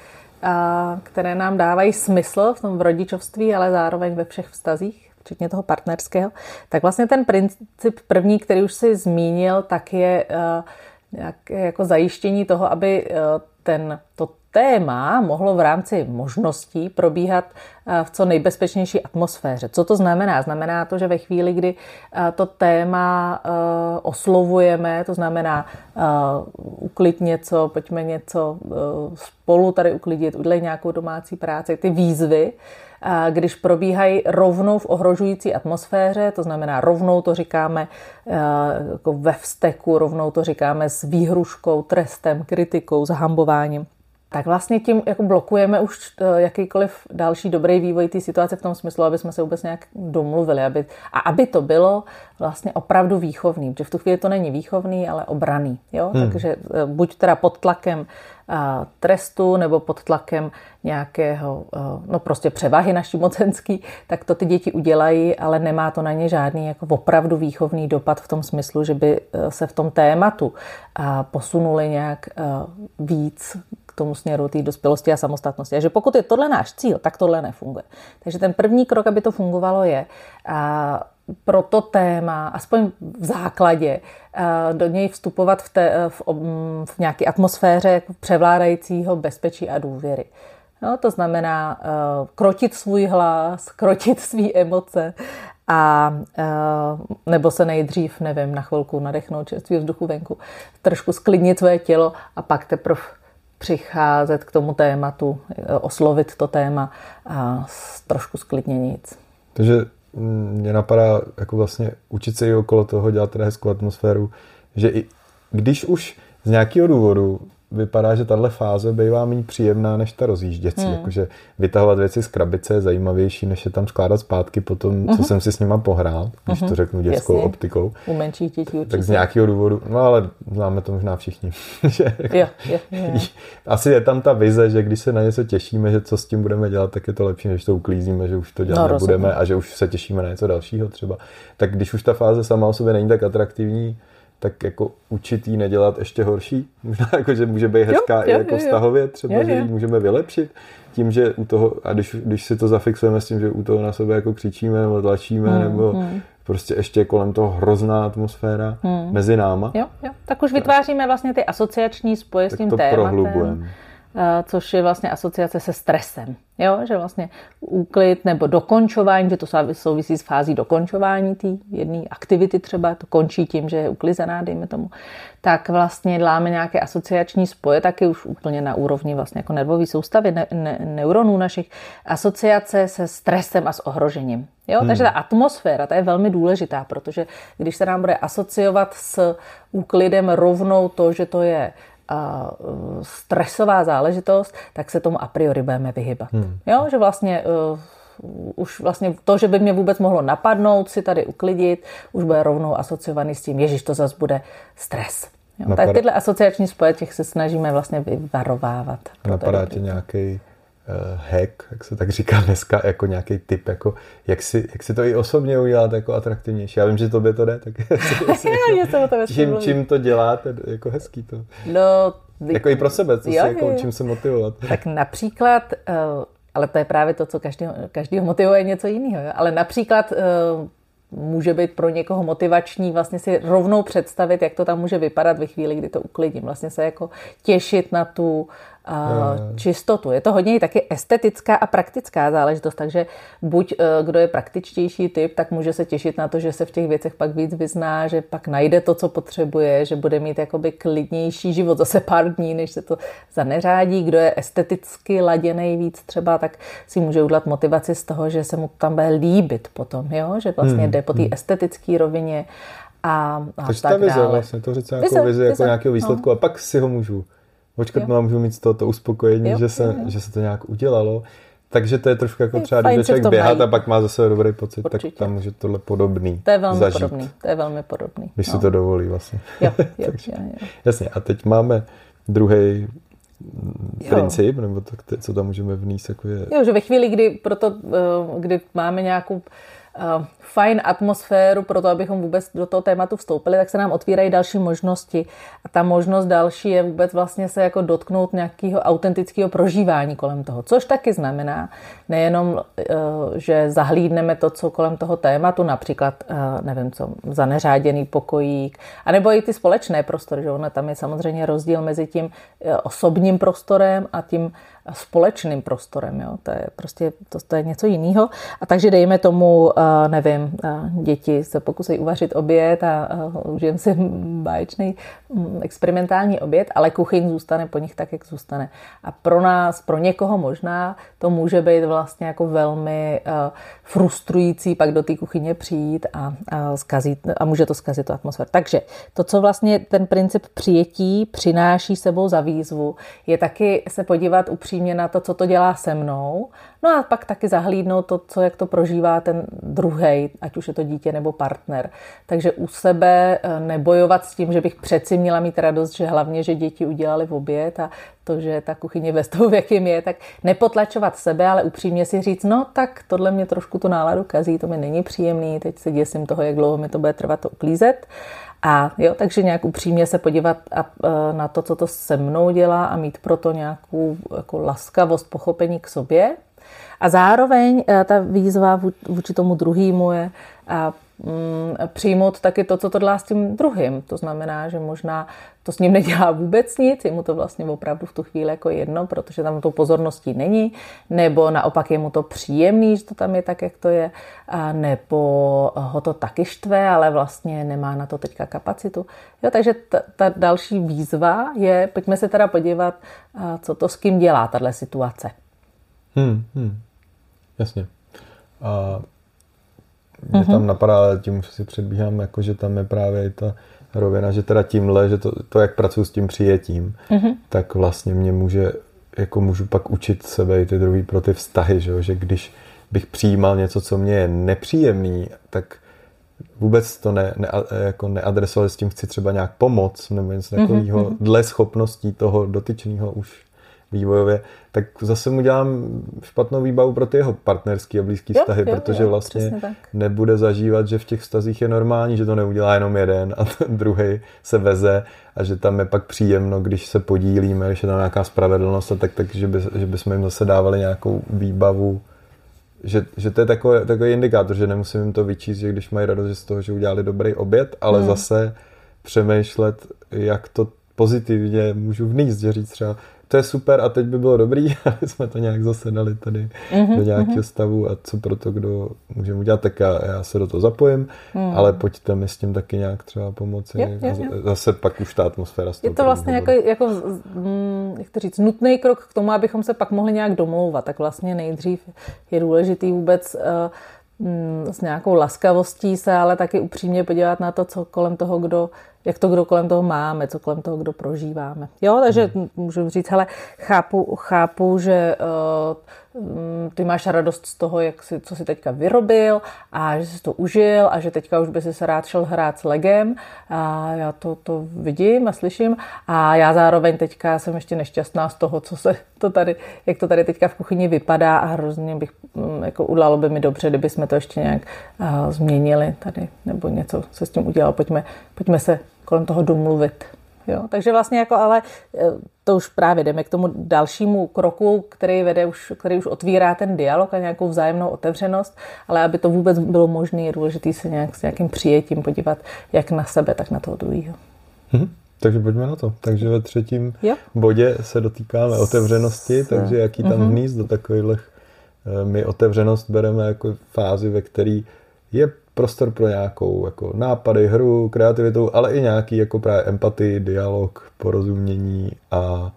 které nám dávají smysl v tom v rodičovství, ale zároveň ve všech vztazích, včetně toho partnerského, tak vlastně ten princip první, který už si zmínil, tak je eh, jako zajištění toho, aby eh, ten, to téma mohlo v rámci možností probíhat eh, v co nejbezpečnější atmosféře. Co to znamená? Znamená to, že ve chvíli, kdy eh, to téma eh, oslovujeme, to znamená uklid něco, pojďme něco spolu tady uklidit, udělej nějakou domácí práci, ty výzvy, když probíhají rovnou v ohrožující atmosféře, to znamená rovnou to říkáme jako ve vzteku, rovnou to říkáme s výhruškou, trestem, kritikou, zahambováním, tak vlastně tím jako blokujeme už eh, jakýkoliv další dobrý vývoj té situace v tom smyslu, aby jsme se vůbec nějak domluvili. Aby, a aby to bylo vlastně opravdu výchovný, protože v tu chvíli to není výchovný, ale obraný. Jo? Hmm. Takže eh, buď teda pod tlakem eh, trestu nebo pod tlakem nějakého, no prostě převahy naší mocenský, tak to ty děti udělají, ale nemá to na ně žádný jako opravdu výchovný dopad v tom smyslu, že by se v tom tématu posunuli nějak víc tomu směru té dospělosti a samostatnosti. A že pokud je tohle náš cíl, tak tohle nefunguje. Takže ten první krok, aby to fungovalo, je a pro to téma, aspoň v základě, do něj vstupovat v, té, v, v nějaké atmosféře převládajícího bezpečí a důvěry. No, to znamená uh, krotit svůj hlas, krotit své emoce a uh, nebo se nejdřív, nevím, na chvilku nadechnout čerstvý vzduchu venku, trošku sklidnit své tělo a pak teprve přicházet k tomu tématu, oslovit to téma a trošku sklidněníc. Takže mě napadá jako vlastně učit se i okolo toho, dělat teda hezkou atmosféru, že i když už z nějakého důvodu vypadá, že tahle fáze bývá méně příjemná než ta rozjížděcí. Hmm. Jakože vytahovat věci z krabice je zajímavější, než je tam skládat zpátky po tom, co uh-huh. jsem si s nima pohrál, když uh-huh. to řeknu dětskou Jasně. optikou. U menších dětí určitě. Tak z nějakého důvodu, no ale známe to možná všichni. že jo, jo, jo. Asi je tam ta vize, že když se na něco těšíme, že co s tím budeme dělat, tak je to lepší, než to uklízíme, že už to dělat no, nebudeme rozumím. a že už se těšíme na něco dalšího třeba. Tak když už ta fáze sama o sobě není tak atraktivní, tak jako učit jí nedělat ještě horší. Možná jako, že může být hezká jo, jo, i jako jo, vztahově, třeba, jo, jo. že ji můžeme vylepšit tím, že u toho, a když, když si to zafixujeme s tím, že u toho na sebe jako křičíme nebo tlačíme, hmm, nebo hmm. prostě ještě kolem toho hrozná atmosféra hmm. mezi náma. Jo, jo. Tak už vytváříme vlastně ty asociační spoje s tím to tématem. Prohlubujeme. Eh, což je vlastně asociace se stresem. Jo? Že vlastně úklid nebo dokončování, že to souvisí s fází dokončování té jedné aktivity třeba, to končí tím, že je uklizená, dejme tomu, tak vlastně děláme nějaké asociační spoje, taky už úplně na úrovni vlastně jako nervové soustavy ne, ne, neuronů našich, asociace se stresem a s ohrožením. Jo? Hmm. Takže ta atmosféra, ta je velmi důležitá, protože když se nám bude asociovat s úklidem rovnou to, že to je stresová záležitost, tak se tomu a priori budeme vyhybat. Hmm. Jo, že vlastně uh, už vlastně to, že by mě vůbec mohlo napadnout si tady uklidit, už bude rovnou asociovaný s tím, ježiš, to zase bude stres. Jo, Napad... tak tyhle asociační spoje těch se snažíme vlastně vyvarovávat. Napadá ti nějaký hack, jak se tak říká dneska, jako nějaký typ, jako jak si, jak si to i osobně udělat jako atraktivnější. Já vím, že tobě to jde, tak čím, čím to děláte, jako hezký to. No, jako i pro sebe, co jo, si, jako, čím se motivovat. Tak například, uh, ale to je právě to, co každýho, každýho motivuje něco jiného, jo? ale například uh, může být pro někoho motivační vlastně si rovnou představit, jak to tam může vypadat ve chvíli, kdy to uklidím. Vlastně se jako těšit na tu uh, čistotu. Je to hodně i taky estetická a praktická záležitost, takže buď uh, kdo je praktičtější typ, tak může se těšit na to, že se v těch věcech pak víc vyzná, že pak najde to, co potřebuje, že bude mít jakoby klidnější život zase pár dní, než se to zaneřádí. Kdo je esteticky laděný víc třeba, tak si může udělat motivaci z toho, že se mu tam bude líbit potom, jo? že vlastně hmm. jde po té hmm. estetické rovině a, a Takže tak ta vize dále. vlastně, to říct jako vize, vize, jako nějakého výsledku no. a pak si ho můžu očkrtnu a můžu mít z uspokojení, jo, že, se, jo, že se to nějak udělalo. Takže to je trošku jako třeba, když člověk běhat a pak má zase dobrý pocit, Určitě. tak tam může tohle podobný To je velmi zažít. podobný, to je velmi podobný. Když no. si to dovolí vlastně. Jo, jo, Takže, jo, jo. Jasně, a teď máme druhý princip, nebo tak, co tam můžeme vníst, jako je... Jo, že ve chvíli, kdy, proto, eh, kdy máme nějakou fajn atmosféru pro to, abychom vůbec do toho tématu vstoupili, tak se nám otvírají další možnosti. A ta možnost další je vůbec vlastně se jako dotknout nějakého autentického prožívání kolem toho. Což taky znamená nejenom, uh, že zahlídneme to, co kolem toho tématu, například, uh, nevím co, zaneřáděný pokojík, anebo i ty společné prostory, že ono tam je samozřejmě rozdíl mezi tím osobním prostorem a tím společným prostorem. Jo? To je prostě to, to je něco jiného. A takže dejme tomu, uh, nevím, uh, děti se pokusí uvařit oběd a uh, užijeme si báječný um, experimentální oběd, ale kuchyň zůstane po nich tak, jak zůstane. A pro nás, pro někoho možná, to může být vlastně jako velmi frustrující pak do té kuchyně přijít a, a, zkazit, a může to zkazit tu atmosféru. Takže to, co vlastně ten princip přijetí přináší sebou za výzvu, je taky se podívat upřímně upřímně na to, co to dělá se mnou. No a pak taky zahlídnout to, co, jak to prožívá ten druhý, ať už je to dítě nebo partner. Takže u sebe eh, nebojovat s tím, že bych přeci měla mít radost, že hlavně, že děti udělali v oběd a to, že ta kuchyně ve stavu, v jakým je, tak nepotlačovat sebe, ale upřímně si říct, no tak tohle mě trošku tu náladu kazí, to mi není příjemný, teď se děsím toho, jak dlouho mi to bude trvat to uklízet. A jo, takže nějak upřímně se podívat a, e, na to, co to se mnou dělá a mít proto nějakou jako laskavost, pochopení k sobě. A zároveň e, ta výzva vůči tomu druhému je a přijmout taky to, co to dělá s tím druhým. To znamená, že možná to s ním nedělá vůbec nic, je mu to vlastně opravdu v tu chvíli jako jedno, protože tam to pozorností není, nebo naopak je mu to příjemný, že to tam je tak, jak to je, a nebo ho to taky štve, ale vlastně nemá na to teďka kapacitu. Jo, takže ta, ta další výzva je, pojďme se teda podívat, co to s kým dělá, tahle situace. Hmm, hmm. Jasně. A mě mm-hmm. tam napadá, ale tím si předbíhám, jako že tam je právě ta rovina, že teda tímhle, že to, to jak pracuji s tím přijetím, mm-hmm. tak vlastně mě může, jako můžu pak učit sebe i ty druhý pro ty vztahy, že, že když bych přijímal něco, co mě je nepříjemný, tak vůbec to ne, ne, jako neadresoval s tím chci třeba nějak pomoct nebo něco mhm, takového mm-hmm. dle schopností toho dotyčného už vývojově, tak zase mu dělám špatnou výbavu pro ty jeho partnerský a blízký jo, vztahy, jo, protože jo, vlastně nebude zažívat, že v těch vztazích je normální, že to neudělá jenom jeden a ten druhý se veze a že tam je pak příjemno, když se podílíme, když je tam nějaká spravedlnost a tak, tak že, by, že bychom jim zase dávali nějakou výbavu že, že to je takový, takový indikátor, že nemusím jim to vyčíst, že když mají radost z toho, že udělali dobrý oběd, ale hmm. zase přemýšlet, jak to pozitivně můžu vníst, že říct třeba, to je super a teď by bylo dobrý, aby jsme to nějak zase dali tady mm-hmm, do nějakého mm-hmm. stavu a co pro to, kdo může udělat, tak já, já se do toho zapojím, mm. ale pojďte mi s tím taky nějak třeba pomoci. Jo, jo, jo. Zase pak už ta atmosféra Je to vlastně jako, jako, mm, jak to říct, nutný krok k tomu, abychom se pak mohli nějak domlouvat. Tak vlastně nejdřív je důležitý vůbec uh, s nějakou laskavostí se, ale taky upřímně podívat na to, co kolem toho, kdo jak to kdo kolem toho máme, co kolem toho kdo prožíváme. Jo, takže hmm. můžu říct, hele, chápu, chápu že uh, ty máš radost z toho, jak si, co jsi teďka vyrobil a že jsi to užil a že teďka už by si se rád šel hrát s legem a já to, to vidím a slyším a já zároveň teďka jsem ještě nešťastná z toho, co se to tady, jak to tady teďka v kuchyni vypadá a hrozně bych, mm, jako udalo by mi dobře, kdyby jsme to ještě nějak uh, změnili tady nebo něco se s tím udělalo. Pojďme, pojďme se kolem toho domluvit. Jo? Takže vlastně jako ale eh, to už právě jdeme k tomu dalšímu kroku, který vede už, který už otvírá ten dialog a nějakou vzájemnou otevřenost, ale aby to vůbec bylo možné, je důležité se nějak s nějakým přijetím podívat jak na sebe, tak na toho druhého. Mhm. Takže pojďme na to. Takže ve třetím jo. bodě se dotýkáme otevřenosti, takže jaký tam mm-hmm. vníst do takových eh, my otevřenost bereme jako fázi, ve které je prostor pro nějakou jako nápady, hru, kreativitu, ale i nějaký jako právě empatii, dialog, porozumění a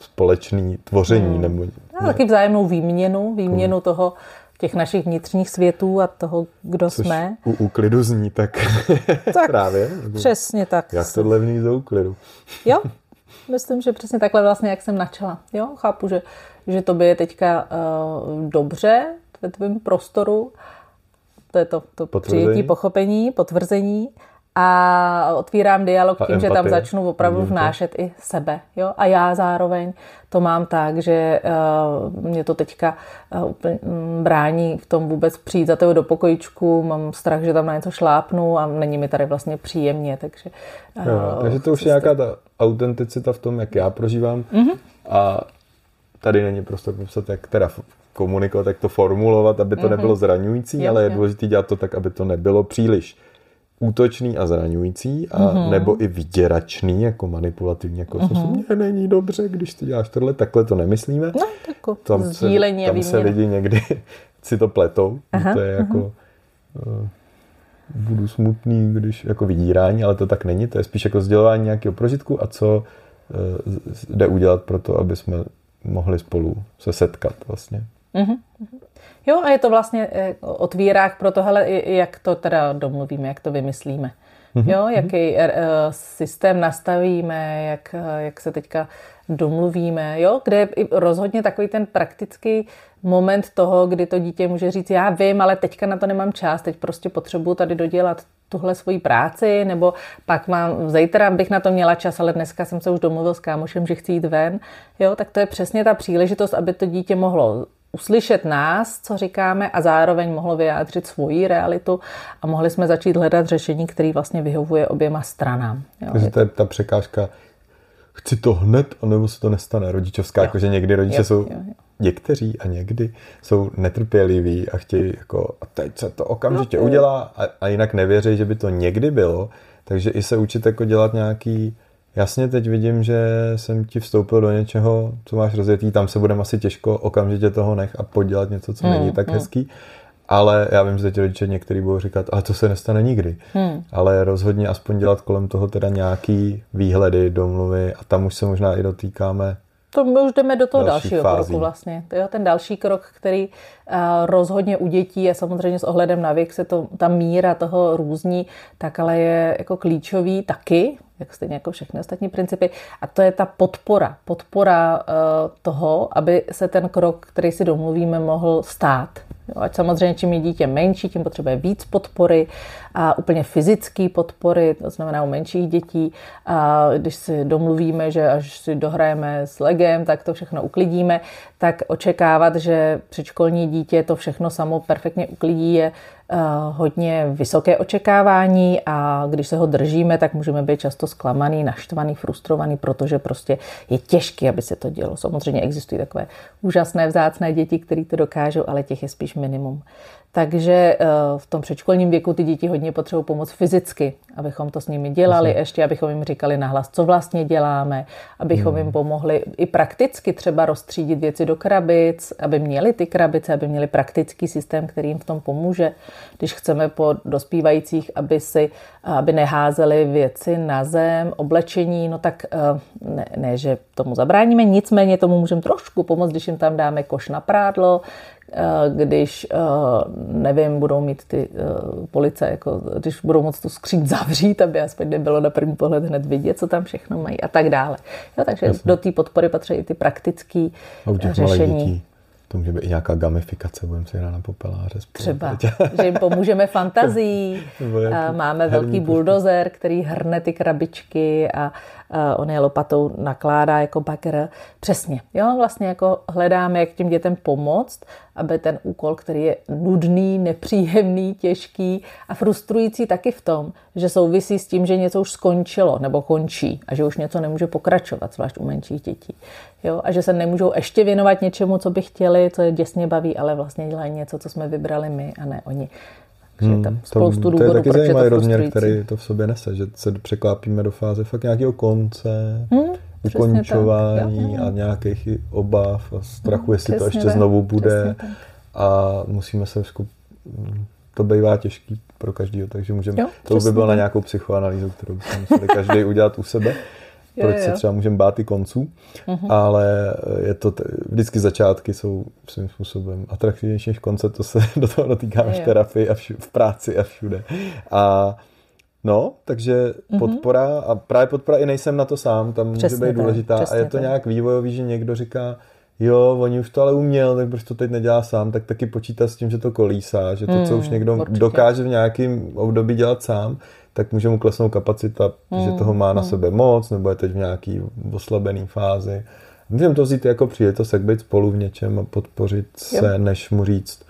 společný tvoření. Hmm. Nebo, a taky vzájemnou výměnu, výměnu hmm. toho, těch našich vnitřních světů a toho, kdo Což jsme. u úklidu zní tak, tak právě. Přesně tak. Jak tohle vní za úklidu. jo, myslím, že přesně takhle vlastně, jak jsem načala. Jo, chápu, že, že to by je teďka uh, dobře ve tvém prostoru, to je to, to přijetí, pochopení, potvrzení a otvírám dialog tím, empatie. že tam začnu opravdu vnášet i sebe. Jo? A já zároveň to mám tak, že uh, mě to teďka uh, úplně um, brání v tom vůbec přijít za toho do pokojičku, mám strach, že tam na něco šlápnu a není mi tady vlastně příjemně, takže... Uh, jo, takže to už je nějaká ta autenticita v tom, jak já prožívám mm-hmm. a tady není prostor popsat, jak teda komunikovat, jak to formulovat, aby to mm-hmm. nebylo zraňující, jo, ale je důležité dělat to tak, aby to nebylo příliš útočný a zraňující, a mm-hmm. nebo i vyděračný, jako manipulativní, jako mm-hmm. mě není dobře, když ty děláš tohle, takhle to nemyslíme. No, tako, tam se, tam se lidi někdy si to pletou, Aha, to je jako uh, budu smutný, když jako vydírání, ale to tak není, to je spíš jako sdělování nějakého prožitku a co uh, jde udělat pro to, aby jsme mohli spolu se setkat vlastně. Mm-hmm. Jo, a je to vlastně eh, otvírák pro to, hele, jak to teda domluvíme, jak to vymyslíme. Mm-hmm. Jo, jaký uh, systém nastavíme, jak, jak se teďka domluvíme, jo, kde je rozhodně takový ten praktický moment toho, kdy to dítě může říct, já vím, ale teďka na to nemám čas, teď prostě potřebuju tady dodělat tuhle svoji práci, nebo pak mám, zítra bych na to měla čas, ale dneska jsem se už domluvil s kámošem, že chci jít ven, jo, tak to je přesně ta příležitost, aby to dítě mohlo uslyšet nás, co říkáme a zároveň mohlo vyjádřit svoji realitu a mohli jsme začít hledat řešení, který vlastně vyhovuje oběma stranám. Jo. Takže to je ta překážka, chci to hned, anebo se to nestane. Rodičovská, jakože někdy rodiče jo, jsou, jo, jo. někteří a někdy jsou netrpěliví a chtějí jako, a teď se to okamžitě no, udělá a, a jinak nevěří, že by to někdy bylo. Takže i se učit jako dělat nějaký Jasně, teď vidím, že jsem ti vstoupil do něčeho, co máš rozjetý, tam se budeme asi těžko okamžitě toho nech a podělat něco, co hmm, není tak hmm. hezký. Ale já vím, že teď rodiče některý budou říkat, ale to se nestane nikdy. Hmm. Ale rozhodně aspoň dělat kolem toho teda nějaký výhledy, domluvy a tam už se možná i dotýkáme To my už jdeme do toho dalšího fází. kroku vlastně. To je ten další krok, který rozhodně u dětí a samozřejmě s ohledem na věk se to, ta míra toho různí, tak ale je jako klíčový taky, jak stejně jako všechny ostatní principy. A to je ta podpora. Podpora uh, toho, aby se ten krok, který si domluvíme, mohl stát. Jo, ať samozřejmě čím je dítě menší, tím potřebuje víc podpory a úplně fyzické podpory, to znamená u menších dětí. A když si domluvíme, že až si dohrajeme s legem, tak to všechno uklidíme, tak očekávat, že předškolní dítě to všechno samo perfektně uklidí je Eh, hodně vysoké očekávání a když se ho držíme, tak můžeme být často zklamaný, naštvaný, frustrovaný, protože prostě je těžké, aby se to dělo. Samozřejmě existují takové úžasné, vzácné děti, které to dokážou, ale těch je spíš minimum. Takže eh, v tom předškolním věku ty děti hodně potřebují pomoc fyzicky, abychom to s nimi dělali, Myslím. ještě abychom jim říkali nahlas, co vlastně děláme, abychom hmm. jim pomohli i prakticky třeba rozstřídit věci do krabic, aby měli ty krabice, aby měli praktický systém, který jim v tom pomůže. Když chceme po dospívajících, aby si aby neházeli věci na zem, oblečení, no tak eh, ne, ne že tomu zabráníme, nicméně tomu můžeme trošku pomoct, když jim tam dáme koš na prádlo, když, eh, nevím, budou mít ty police, jako, když budou moct tu skříň zavřít, aby aspoň nebylo na první pohled hned vidět, co tam všechno mají a tak dále. Jo, takže Jasně. do té podpory patří i ty praktické řešení. To může být i nějaká gamifikace, budeme si hrát na popeláře. Spolu. Třeba, že jim pomůžeme fantazí. Máme velký buldozer, který hrne ty krabičky a on je lopatou nakládá jako bagr. Přesně. Jo, vlastně jako hledáme, jak těm dětem pomoct, aby ten úkol, který je nudný, nepříjemný, těžký a frustrující taky v tom, že souvisí s tím, že něco už skončilo nebo končí a že už něco nemůže pokračovat, zvlášť u menších dětí. Jo, a že se nemůžou ještě věnovat něčemu, co by chtěli, co je děsně baví, ale vlastně dělají něco, co jsme vybrali my a ne oni. Takže hmm, tam spoustu to, důvodů, to je taky zajímavý rozměr, který to v sobě nese, že se překlápíme do fáze fakt nějakého konce, hmm, ukončování a nějakých obav a strachu, hmm, jestli to ještě tak, znovu bude. a musíme se skup... to bývá těžký pro každého, takže můžeme, jo, to by bylo na nějakou psychoanalýzu, kterou bychom museli každý udělat u sebe. Proč se třeba můžeme bát i konců, uh-huh. ale je to, t- vždycky začátky jsou svým způsobem atraktivnější než konce, to se do toho dotýkáme v terapii a všu, v práci a všude. A No, takže uh-huh. podpora a právě podpora i nejsem na to sám, tam Přesně může být důležitá a je to tak. nějak vývojový, že někdo říká, jo, oni už to ale uměl, tak proč to teď nedělá sám, tak taky počítá s tím, že to kolísá, že to, hmm, co už někdo určitě. dokáže v nějakém období dělat sám, tak může mu klesnout kapacita, hmm. že toho má na hmm. sebe moc, nebo je teď v nějaký oslabený fázi. Můžeme to vzít jako příležitost, jak být spolu v něčem a podpořit se, jo. než mu říct,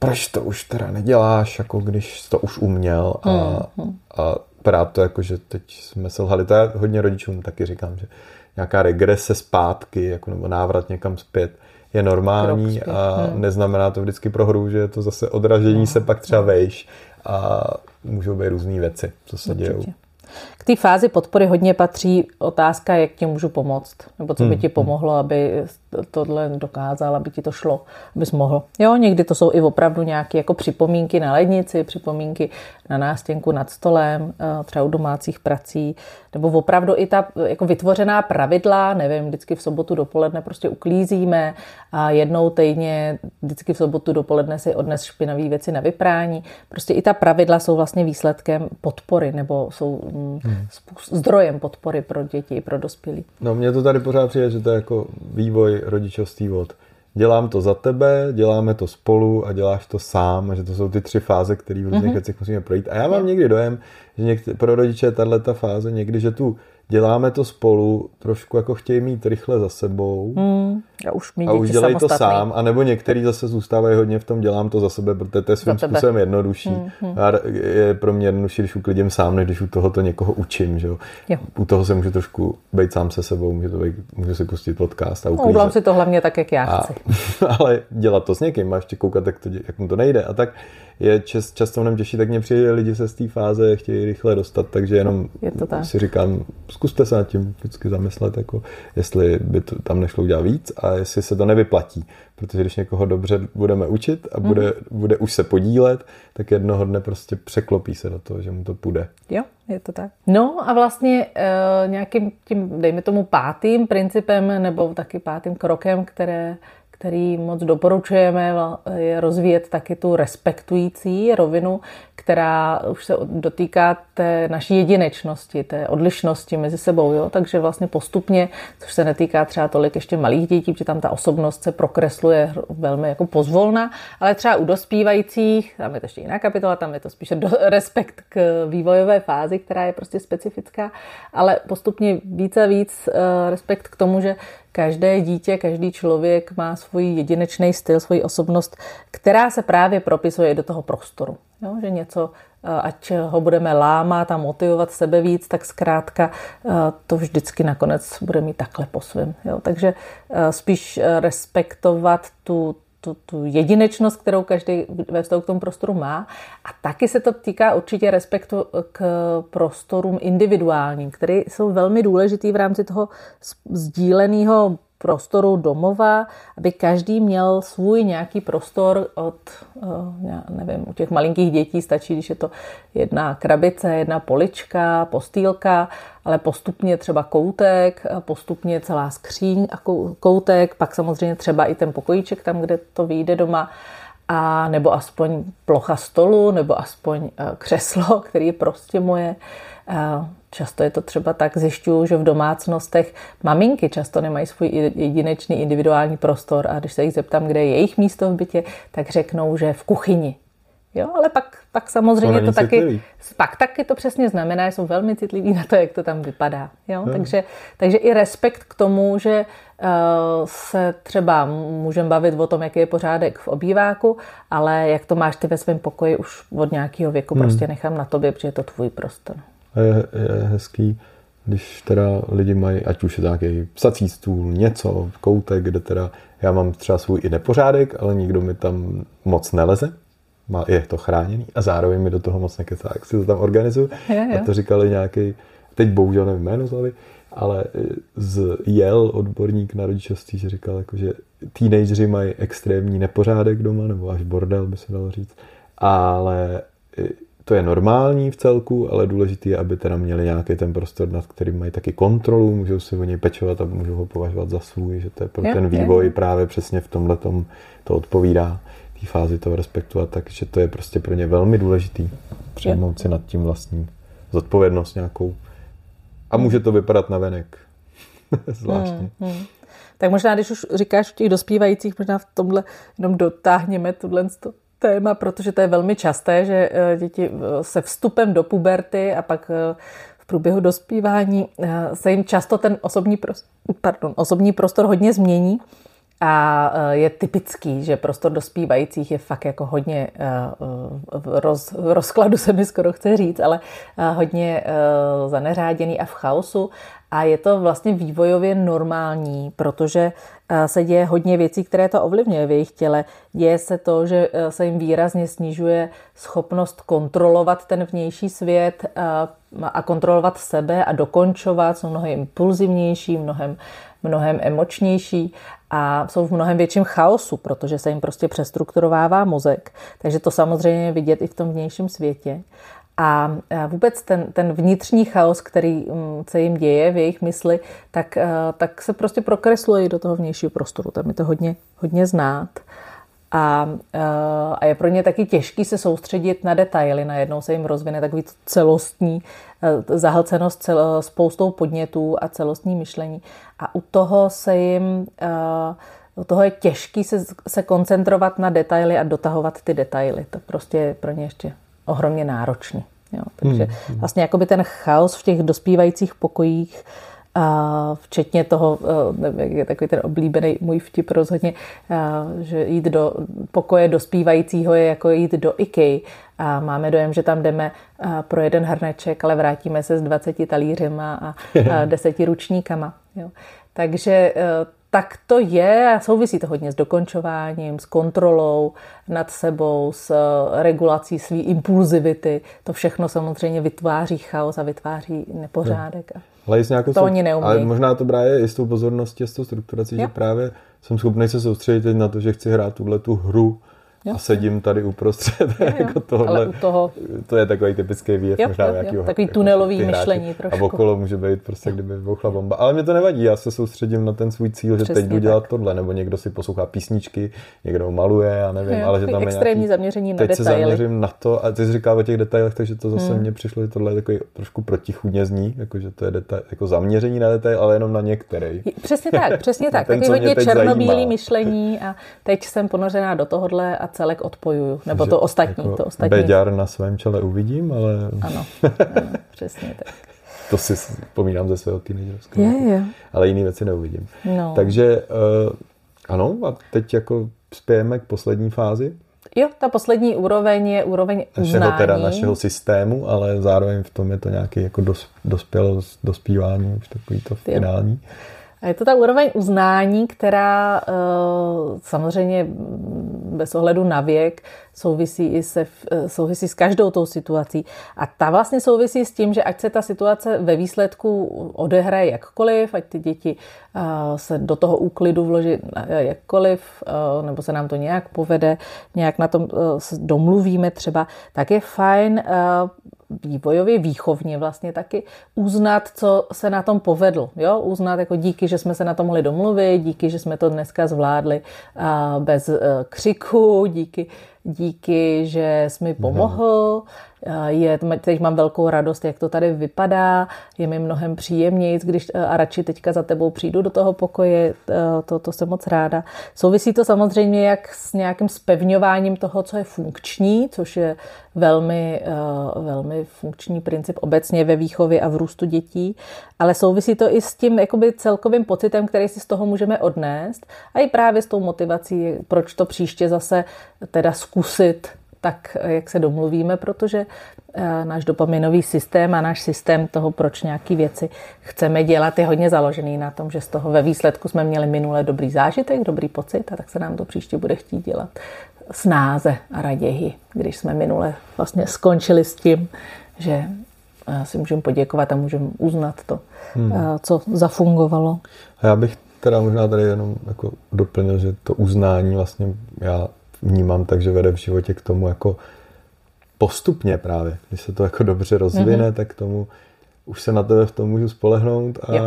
proč to už teda neděláš, jako když to už uměl a, hmm. a právě to jako, že teď jsme se lhali, to já hodně rodičům taky říkám, že nějaká regrese zpátky, jako nebo návrat někam zpět, je normální a hmm. neznamená to vždycky pro hru, že je to zase odražení hmm. se pak třeba vejš a můžou být různé věci, co se dějí. K té fázi podpory hodně patří otázka, jak ti můžu pomoct, nebo co by ti hmm. pomohlo, aby tohle dokázal, aby ti to šlo, abys mohl. Jo, někdy to jsou i opravdu nějaké jako připomínky na lednici, připomínky na nástěnku nad stolem, eh, třeba u domácích prací, nebo opravdu i ta jako vytvořená pravidla, nevím, vždycky v sobotu dopoledne prostě uklízíme a jednou týdně, vždycky v sobotu dopoledne si odnes špinavé věci na vyprání. Prostě i ta pravidla jsou vlastně výsledkem podpory, nebo jsou mm, hmm. zdrojem podpory pro děti i pro dospělí. No mně to tady pořád přijde, že to je jako vývoj rodičovství od dělám to za tebe, děláme to spolu a děláš to sám, a že to jsou ty tři fáze, které v různých mm-hmm. věcech musíme projít. A já mám někdy dojem, že někdy, pro rodiče je tahle fáze někdy, že tu děláme to spolu, trošku jako chtějí mít rychle za sebou. Hmm, a už, a už dělají to sám, anebo některý zase zůstávají hodně v tom dělám to za sebe, protože to je svým způsobem jednodušší. Hmm, hmm. A je pro mě jednodušší, když uklidím sám, než když u toho to někoho učím. Že jo? Jo. U toho se můžu trošku být sám se sebou, můžu, to být, můžu si pustit podcast a uklízet. No, si to hlavně tak, jak já chci. A, ale dělat to s někým a ještě koukat, jak, to, jak mu to nejde. A tak je čas, často mnohem těžší, tak mě přijde lidi se z té fáze chtějí rychle dostat, takže jenom je to tak. si říkám, zkuste se nad tím vždycky zamyslet, jako jestli by to tam nešlo udělat víc a jestli se to nevyplatí. Protože když někoho dobře budeme učit a bude, mm-hmm. bude už se podílet, tak jednoho dne prostě překlopí se do toho, že mu to půjde. Jo, je to tak. No a vlastně e, nějakým tím, dejme tomu pátým principem nebo taky pátým krokem, které který moc doporučujeme, je rozvíjet taky tu respektující rovinu, která už se dotýká té naší jedinečnosti, té odlišnosti mezi sebou. Jo? Takže vlastně postupně, což se netýká třeba tolik ještě malých dětí, protože tam ta osobnost se prokresluje velmi jako pozvolna, ale třeba u dospívajících, tam je to ještě jiná kapitola, tam je to spíše do, respekt k vývojové fázi, která je prostě specifická, ale postupně více a víc uh, respekt k tomu, že každé dítě, každý člověk má svůj jedinečný styl, svoji osobnost, která se právě propisuje do toho prostoru. Jo, že něco, eh, ať ho budeme lámat a motivovat sebe víc, tak zkrátka eh, to vždycky nakonec bude mít takhle po svém. Takže eh, spíš respektovat tu, tu, tu jedinečnost, kterou každý ve vztahu k tomu prostoru má. A taky se to týká určitě respektu k prostorům individuálním, které jsou velmi důležitý v rámci toho sdíleného prostoru domova, aby každý měl svůj nějaký prostor od, eh, já nevím, u těch malinkých dětí stačí, když je to jedna krabice, jedna polička, postýlka, ale postupně třeba koutek, postupně celá skříň a koutek, pak samozřejmě třeba i ten pokojíček tam, kde to vyjde doma, a nebo aspoň plocha stolu, nebo aspoň eh, křeslo, který je prostě moje. Často je to třeba tak, zjišťuju, že v domácnostech maminky často nemají svůj jedinečný individuální prostor a když se jich zeptám, kde je jejich místo v bytě, tak řeknou, že v kuchyni. Jo, ale pak, pak samozřejmě to, to taky, citlivý. pak taky to přesně znamená, že jsou velmi citliví na to, jak to tam vypadá. Jo? Hmm. Takže, takže i respekt k tomu, že uh, se třeba můžeme bavit o tom, jaký je pořádek v obýváku, ale jak to máš ty ve svém pokoji už od nějakého věku, hmm. prostě nechám na tobě, protože je to tvůj prostor. Je, je hezký, když teda lidi mají, ať už je to nějaký psací stůl, něco, koutek, kde teda já mám třeba svůj i nepořádek, ale nikdo mi tam moc neleze, má, je to chráněný a zároveň mi do toho moc nekecá, jak si to tam organizuju. A to říkali nějaký, teď bohužel nevím jméno zlavy, ale z Yale odborník na rodičovství, že říkal, jako, že teenageři mají extrémní nepořádek doma, nebo až bordel by se dalo říct, ale to je normální v celku, ale důležité je, aby teda měli nějaký ten prostor, nad kterým mají taky kontrolu, můžou si o něj pečovat a můžou ho považovat za svůj, že to je pro ten vývoj právě přesně v tomhle to odpovídá té fázi toho respektu a tak, že to je prostě pro ně velmi důležitý přijmout si nad tím vlastní zodpovědnost nějakou. A může to vypadat na venek. Zvláštně. Hmm, hmm. Tak možná, když už říkáš v těch dospívajících, možná v tomhle jenom dotáhneme tuhle téma, protože to je velmi časté, že eh, děti eh, se vstupem do puberty a pak eh, v průběhu dospívání se jim často ten osobní prostor, pardon, osobní prostor hodně změní a je typický, že prostor dospívajících je fakt jako hodně v, roz, rozkladu se mi skoro chce říct, ale hodně zaneřáděný a v chaosu a je to vlastně vývojově normální, protože se děje hodně věcí, které to ovlivňuje v jejich těle. Děje se to, že se jim výrazně snižuje schopnost kontrolovat ten vnější svět a kontrolovat sebe a dokončovat. Jsou mnohem impulzivnější, mnohem, mnohem emočnější a jsou v mnohem větším chaosu, protože se jim prostě přestrukturovává mozek. Takže to samozřejmě je vidět i v tom vnějším světě. A vůbec ten, ten vnitřní chaos, který mm, se jim děje v jejich mysli, tak, tak se prostě prokresluje do toho vnějšího prostoru. Tam je to hodně, hodně znát. A, a je pro ně taky těžký se soustředit na detaily. Najednou se jim rozvine takový celostní zahlcenost cel, spoustou podnětů a celostní myšlení. A u toho se jim u toho je těžký se, se koncentrovat na detaily a dotahovat ty detaily. To prostě je pro ně ještě ohromně náročný. Jo, takže hmm, hmm. vlastně jakoby ten chaos v těch dospívajících pokojích, a včetně toho, eh, je takový ten oblíbený můj vtip rozhodně, eh, že jít do pokoje dospívajícího je jako jít do IKEA a máme dojem, že tam jdeme eh, pro jeden hrneček, ale vrátíme se s 20 talířema a 10 ručníkama. Jo. Takže tak to je a souvisí to hodně s dokončováním, s kontrolou nad sebou, s regulací své impulzivity. To všechno samozřejmě vytváří chaos a vytváří nepořádek. Hmm. Ale, nějakou to oni neumí. ale možná to právě i s tou pozorností, s tou strukturací, jo. že právě jsem schopný se soustředit na to, že chci hrát tuhle tu hru Jo. a sedím tady uprostřed. Jo, jo. jako tohle, Ale u toho... To je takový typický výjev jo, možná jo, jo. Takový jako tunelový myšlení trošku. A okolo může být prostě, kdyby vybuchla bomba. Ale mě to nevadí, já se soustředím na ten svůj cíl, že Přesně teď budu dělat tohle, nebo někdo si poslouchá písničky, někdo maluje, já nevím, jo, ale že tam je extrémní nějaký... zaměření na teď detaily. se zaměřím na to, a ty jsi říkal o těch detailech, takže to zase hmm. mně přišlo, že tohle je takový trošku protichudně zní, jako že to je detail, jako zaměření na detail, ale jenom na některý. Přesně tak, přesně tak. Takový hodně černobílý myšlení a teď jsem ponořená do tohohle a celek odpojuju. Nebo to ostatní. Jako to ostatní. Beďar na svém čele uvidím, ale... Ano, ano přesně tak. to si vzpomínám ze svého teenagerského. Je, je. Ale jiné věci neuvidím. No. Takže uh, ano, a teď jako spějeme k poslední fázi. Jo, ta poslední úroveň je úroveň našeho, uznání. teda našeho systému, ale zároveň v tom je to nějaký jako dos, dospěl, dospívání, už takový to finální. Jo. A je to ta úroveň uznání, která eh, samozřejmě bez ohledu na věk souvisí, i se, eh, souvisí s každou tou situací. A ta vlastně souvisí s tím, že ať se ta situace ve výsledku odehraje jakkoliv, ať ty děti eh, se do toho úklidu vloží jakkoliv, nebo se nám to nějak povede, nějak na tom domluvíme třeba, tak je fajn vývojově, výchovně vlastně taky uznat, co se na tom povedlo. Jo? Uznat jako díky, že jsme se na to mohli domluvit, díky, že jsme to dneska zvládli bez e, křiku, díky, díky, že jsi mi pomohl. Je, teď mám velkou radost, jak to tady vypadá, je mi mnohem příjemněji, když a radši teďka za tebou přijdu do toho pokoje, to, to jsem moc ráda. Souvisí to samozřejmě jak s nějakým spevňováním toho, co je funkční, což je velmi, velmi funkční princip obecně ve výchově a v růstu dětí, ale souvisí to i s tím jakoby celkovým pocitem, který si z toho můžeme odnést a i právě s tou motivací, proč to příště zase teda zkusit tak, jak se domluvíme, protože eh, náš dopaminový systém a náš systém toho, proč nějaké věci chceme dělat, je hodně založený na tom, že z toho ve výsledku jsme měli minule dobrý zážitek, dobrý pocit a tak se nám to příště bude chtít dělat snáze a raději, když jsme minule vlastně skončili s tím, že eh, si můžeme poděkovat a můžeme uznat to, hmm. Eh, co zafungovalo. A já bych teda možná tady jenom jako doplnil, že to uznání vlastně já vnímám tak, že vede v životě k tomu jako postupně právě. Když se to jako dobře rozvine, mm-hmm. tak k tomu už se na tebe v tom můžu spolehnout a jo.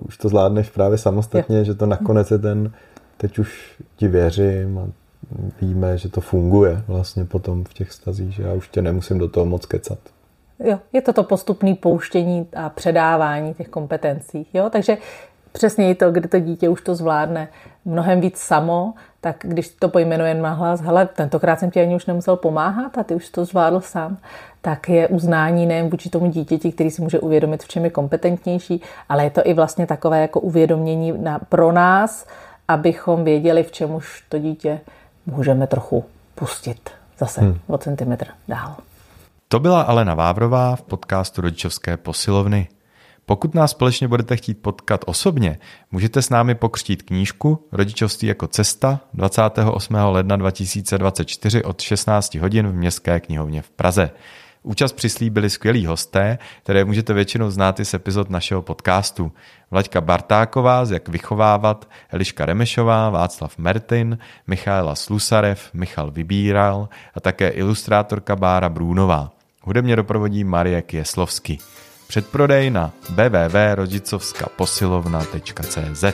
už to zvládneš právě samostatně, jo. že to nakonec je ten, teď už ti věřím a víme, že to funguje vlastně potom v těch stazích, že já už tě nemusím do toho moc kecat. Jo, je to to postupné pouštění a předávání těch kompetencí. Jo? Takže přesně to, kdy to dítě už to zvládne mnohem víc samo, tak když to pojmenuje na hlas, hele, tentokrát jsem ti ani už nemusel pomáhat a ty už to zvládl sám, tak je uznání nejen vůči tomu dítěti, který si může uvědomit, v čem je kompetentnější, ale je to i vlastně takové jako uvědomění na, pro nás, abychom věděli, v čem už to dítě můžeme trochu pustit zase hmm. o centimetr dál. To byla Alena Vávrová v podcastu Rodičovské posilovny. Pokud nás společně budete chtít potkat osobně, můžete s námi pokřtít knížku Rodičovství jako cesta 28. ledna 2024 od 16 hodin v Městské knihovně v Praze. Účast přislíbili skvělí hosté, které můžete většinou znát i z epizod našeho podcastu. Vlaďka Bartáková z Jak vychovávat, Eliška Remešová, Václav Mertin, Michaela Slusarev, Michal Vybíral a také ilustrátorka Bára Brůnová. Hudebně doprovodí Marie Kieslovsky. Předprodej na www.rodicovskaposilovna.cz